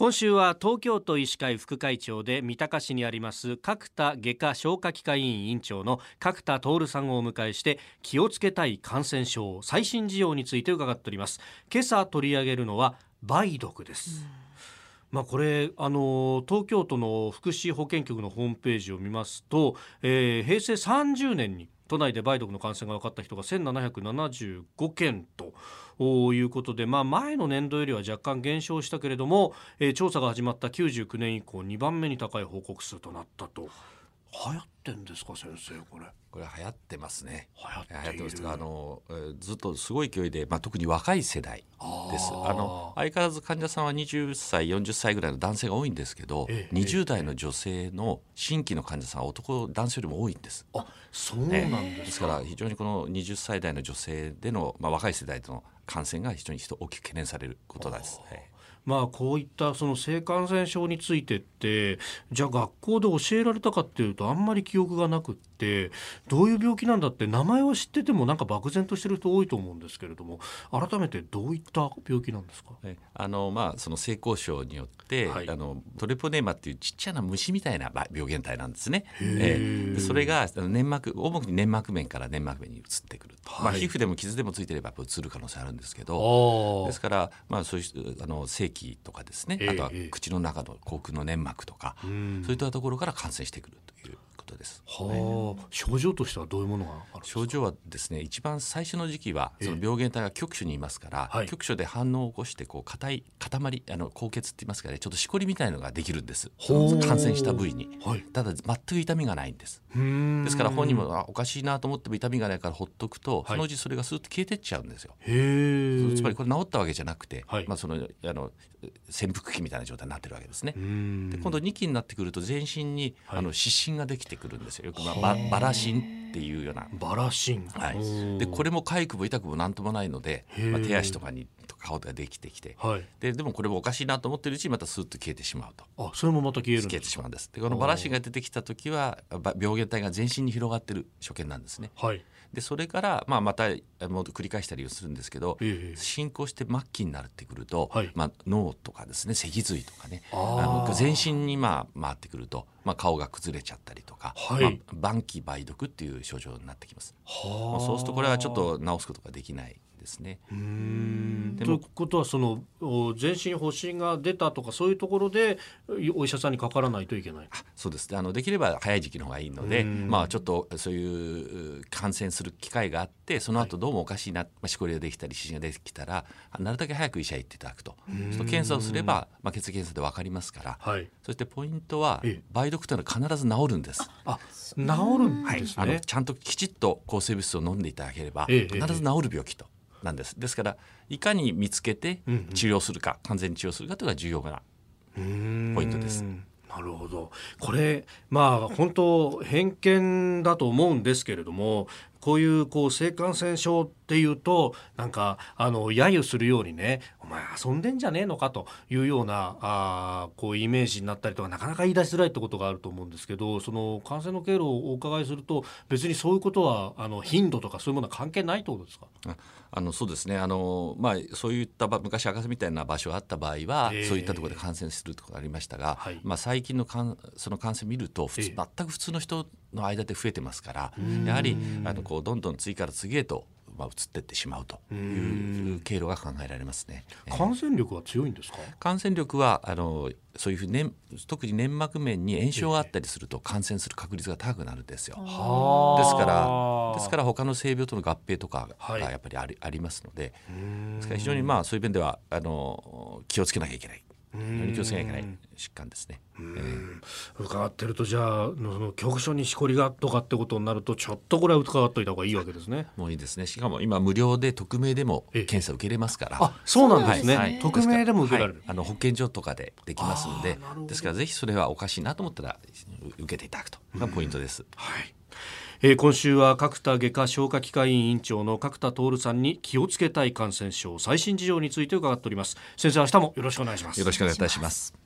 今週は東京都医師会副会長で三鷹市にあります角田外科消化器科医院院長の角田徹さんをお迎えして気をつけたい感染症最新事情について伺っております。今朝取り上げるのは梅毒です、まあ、これあの東京都の福祉保健局のホームページを見ますと、えー、平成30年に都内で梅毒の感染が分かった人が1775件ということで、まあ、前の年度よりは若干減少したけれども、えー、調査が始まった99年以降2番目に高い報告数となったと。流行ってんですか先生これ。これ流行ってますね。流行ってますあの、えー、ずっとすごい勢いで、まあ、特に若い世代です。あの相変わらず患者さんは20歳40歳ぐらいの男性が多いんですけど、ええ、20代の女性の新規の患者さんは男男性よりも多いんです。あそうなんですか、ね、ですから非常にこの20歳代の女性での、まあ、若い世代との感染が非常に大きく懸念されることです。はいまあ、こういったその性感染症についてってじゃあ学校で教えられたかっていうとあんまり記憶がなくってどういう病気なんだって名前は知っててもなんか漠然としてる人多いと思うんですけれども改めてどういった病気なんですか、あのまあ、その性交渉によって、はい、あのトレポネーマっていうちっちゃな虫みたいな病原体なんですね。えー、それが粘膜主に粘膜面から粘膜面に移ってくる、はい、まあ、皮膚でも傷でもついてれば移る可能性あるんですけどですから、まあ、そういうあの性器とかですね、あとは口の中の口腔の粘膜とか、そういったところから感染してくることです。はあ、症状としてはどういうものがある症状はですね一番最初の時期はその病原体が局所にいますから、局所で反応を起こしてこう硬い塊あの高血って言いますかねちょっとしこりみたいのができるんです。感染した部位に、はい、ただ全く痛みがないんです。ですから本人もあおかしいなと思っても痛みがないからほっとくと、そのうちそれがスーッと消えてっちゃうんですよつまりこれ治ったわけじゃなくて、まあそのあの潜伏期みたいな状態になってるわけですね。で今度2期になってくると全身に、あの湿疹ができてくるんですよ。よく、まあ、ババラシンっていうような。バラシン、はい、でこれも痒くも痛くもなんともないので、まあ、手足とかに顔ができてきて、はい、ででもこれもおかしいなと思ってるうちにまたスーッと消えてしまうと。あそれもまた消える消えてしまうんです。でこのバラシンが出てきた時は病原体が全身に広がってる所見なんですね、はい、でそれから、まあ、またもう繰り返したりするんですけど、え進行して末期になってくると、はい、まあ、脳とかですね脊髄とかねあの全身にまあ回ってくると、まあ、顔が崩れちゃったりとか、はい。まあ、晩期梅毒っていう症状になってきます。はあ、そうするとこれはちょっと治すことができないですね。うん。ということはその全身発疹が出たとかそういうところでお医者さんにかからないといけない。そうです。ねあのできれば早い時期の方がいいので、まあ、ちょっとそういう感染する機会があってその後どうもおかしいな、はい、まあ、しこりができたり湿疹ができたらなるだけ早く医者へ行っていただくとその検査をすれば、まあ、血液検査で分かりますから、はい、そしてポイントは梅毒というのは必ず治るんです。あ治るんですね、はい、あのちゃんときちっと抗生物質を飲んでいただければ必ず治る病気と。なんです。ですからいかに見つけて治療するか、うんうん、完全に治療するかというのが重要なポイントです。なるほど。これまあ本当偏見だと思うんですけれどもこういうこう性感染症っていうとなんかあの揶揄するようにねお前遊んでんじゃねえのかというようなあこうイメージになったりとかなかなか言い出しづらいってことがあると思うんですけどその感染の経路をお伺いすると別にそういうことはあの頻度とかそういうものは関係ないってことですか？あのそうですね。あの、まあ、そういった昔赤瀬みたいな場所があった場合は、えー、そういったところで感染するところがありましたが、はい、まあ、最近のかんその感染見るとえー、全く普通の人の間で増えてますからやはりあのこうどんどん次から次へとまあ、移っていってしまうという経路が考えられますね。感染力は強いんですか？感染力はあのそういうふうに、特に粘膜面に炎症があったりすると感染する確率が高くなるんですよ。ですからですから他の性病との合併とかがやっぱりあり,、ありますので、ですから非常にまあそういう面ではあの気をつけなきゃいけない。に気をつけなきゃいけない疾患ですね。えー、伺ってるとじゃあの局所にしこりがとかってことになるとちょっとこれは伺っといた方がいいわけですね。もういいですね。しかも今無料で匿名でも検査受けれますから。あ、そうなんですね。はい、匿名でも受けられる、はい、あの保健所とかでできますので、ですからぜひそれはおかしいなと思ったら受けていただくとがポイントです。はい。えー、今週は角田外科消化器科医院院長の角田徹さんに気をつけたい感染症最新事情について伺っております。先生明日もよろしくお願いします。よろしくお願いいたします。